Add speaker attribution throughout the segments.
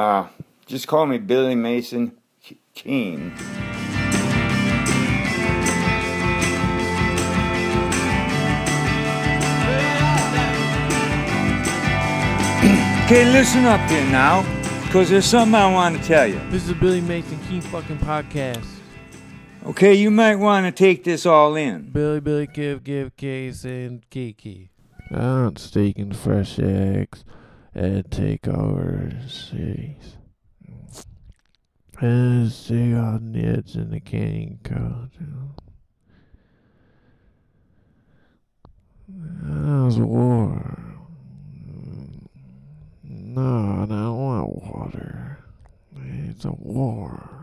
Speaker 1: Uh, just call me Billy Mason Keene. Okay, listen up here now, because there's something I want to tell you.
Speaker 2: This is a Billy Mason Key fucking podcast.
Speaker 1: Okay, you might want to take this all in.
Speaker 2: Billy, Billy, give, give, case, and Kiki. I'm steaking fresh eggs and take over cities. And see on the in the canyon code. How's war? No, I don't want water. It's a war.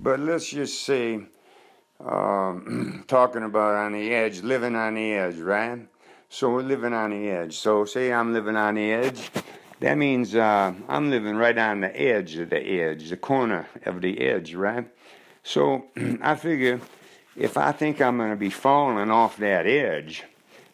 Speaker 1: But let's just say, um, talking about on the edge, living on the edge, right? So we're living on the edge. So say I'm living on the edge. That means uh, I'm living right on the edge of the edge, the corner of the edge, right? So I figure if I think I'm going to be falling off that edge,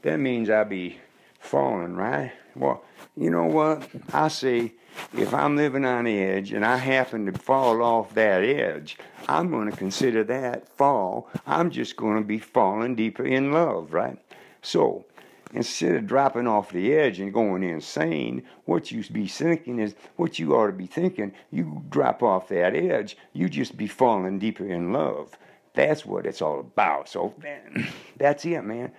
Speaker 1: that means I'll be falling, right? Well, you know what? I say if I'm living on the edge and I happen to fall off that edge, I'm going to consider that fall. I'm just going to be falling deeper in love, right? So, instead of dropping off the edge and going insane, what you be thinking is what you ought to be thinking. You drop off that edge, you just be falling deeper in love. That's what it's all about. So, man, that's it, man.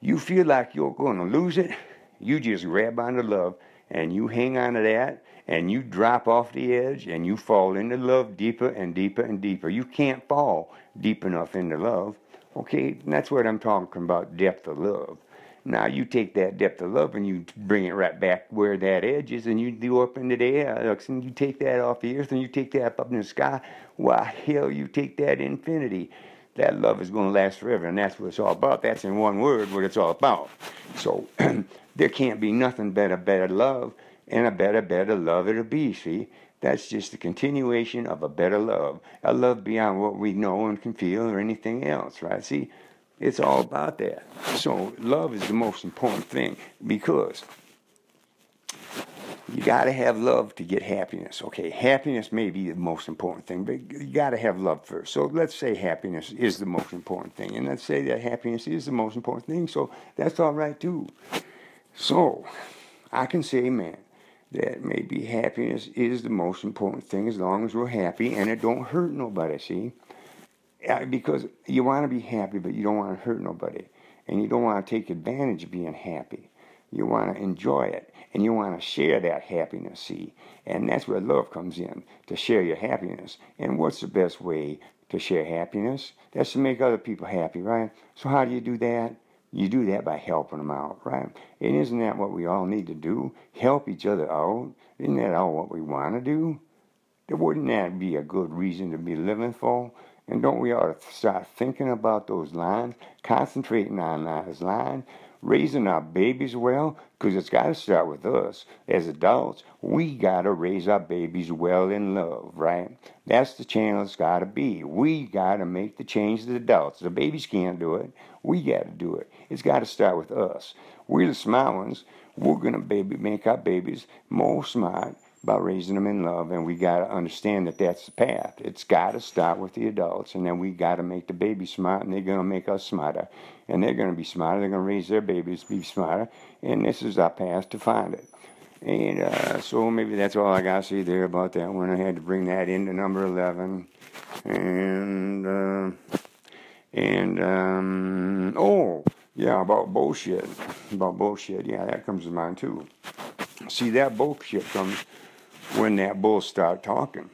Speaker 1: You feel like you're going to lose it, you just grab onto love and you hang on to that and you drop off the edge and you fall into love deeper and deeper and deeper. You can't fall deep enough into love. Okay, that's what I'm talking about depth of love. Now you take that depth of love and you bring it right back where that edge is, and you do up into the air, and you take that off the earth, and you take that up in the sky. Why hell, you take that infinity. That love is going to last forever, and that's what it's all about. That's in one word what it's all about. So there can't be nothing a better love, and a better, better love it'll be. See, that's just the continuation of a better love, a love beyond what we know and can feel or anything else, right? See, it's all about that. So love is the most important thing because you got to have love to get happiness. Okay, happiness may be the most important thing, but you got to have love first. So let's say happiness is the most important thing, and let's say that happiness is the most important thing. So that's all right too. So I can say, man, that maybe happiness is the most important thing as long as we're happy and it don't hurt nobody. See, because you want to be happy, but you don't want to hurt nobody, and you don't want to take advantage of being happy. You want to enjoy it, and you want to share that happiness. See, and that's where love comes in to share your happiness. And what's the best way to share happiness? That's to make other people happy, right? So how do you do that? You do that by helping them out, right? And isn't that what we all need to do? Help each other out. Isn't that all what we want to do? Wouldn't that be a good reason to be living for? And don't we ought to start thinking about those lines, concentrating on those lines, raising our babies well? Because it's got to start with us. As adults, we got to raise our babies well in love, right? That's the channel it's got to be. We got to make the change as adults. The babies can't do it. We got to do it. It's got to start with us. We're the smart ones. We're going to baby make our babies more smart by raising them in love, and we got to understand that that's the path. It's got to start with the adults, and then we got to make the babies smart, and they're going to make us smarter, and they're going to be smarter. They're going to raise their babies to be smarter, and this is our path to find it. And uh, so maybe that's all I got to say there about that one. I had to bring that into number 11. And, uh, and, um, oh, yeah, about bullshit. About bullshit. Yeah, that comes to mind too. See, that bullshit comes when that bull start talking.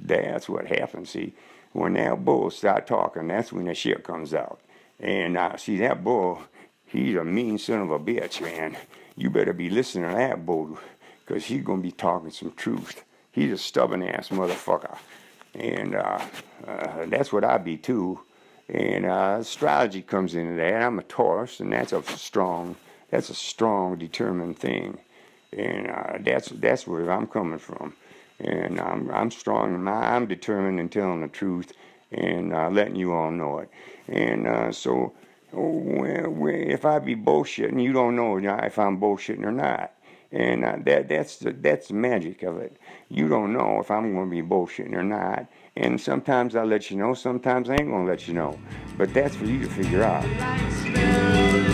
Speaker 1: That's what happens. See, when that bull start talking, that's when the shit comes out. And uh, see, that bull, he's a mean son of a bitch, man. You better be listening to that bull, because he's going to be talking some truth. He's a stubborn ass motherfucker. And uh, uh, that's what I be too. And uh, astrology comes into that. I'm a Taurus, and that's a strong, that's a strong, determined thing, and uh, that's that's where I'm coming from. And I'm I'm strong. I'm determined in telling the truth and uh, letting you all know it. And uh, so, if I be bullshitting, you don't know if I'm bullshitting or not. And uh, that that's the that's the magic of it. You don't know if I'm going to be bullshitting or not. And sometimes I'll let you know, sometimes I ain't going to let you know. But that's for you to figure out.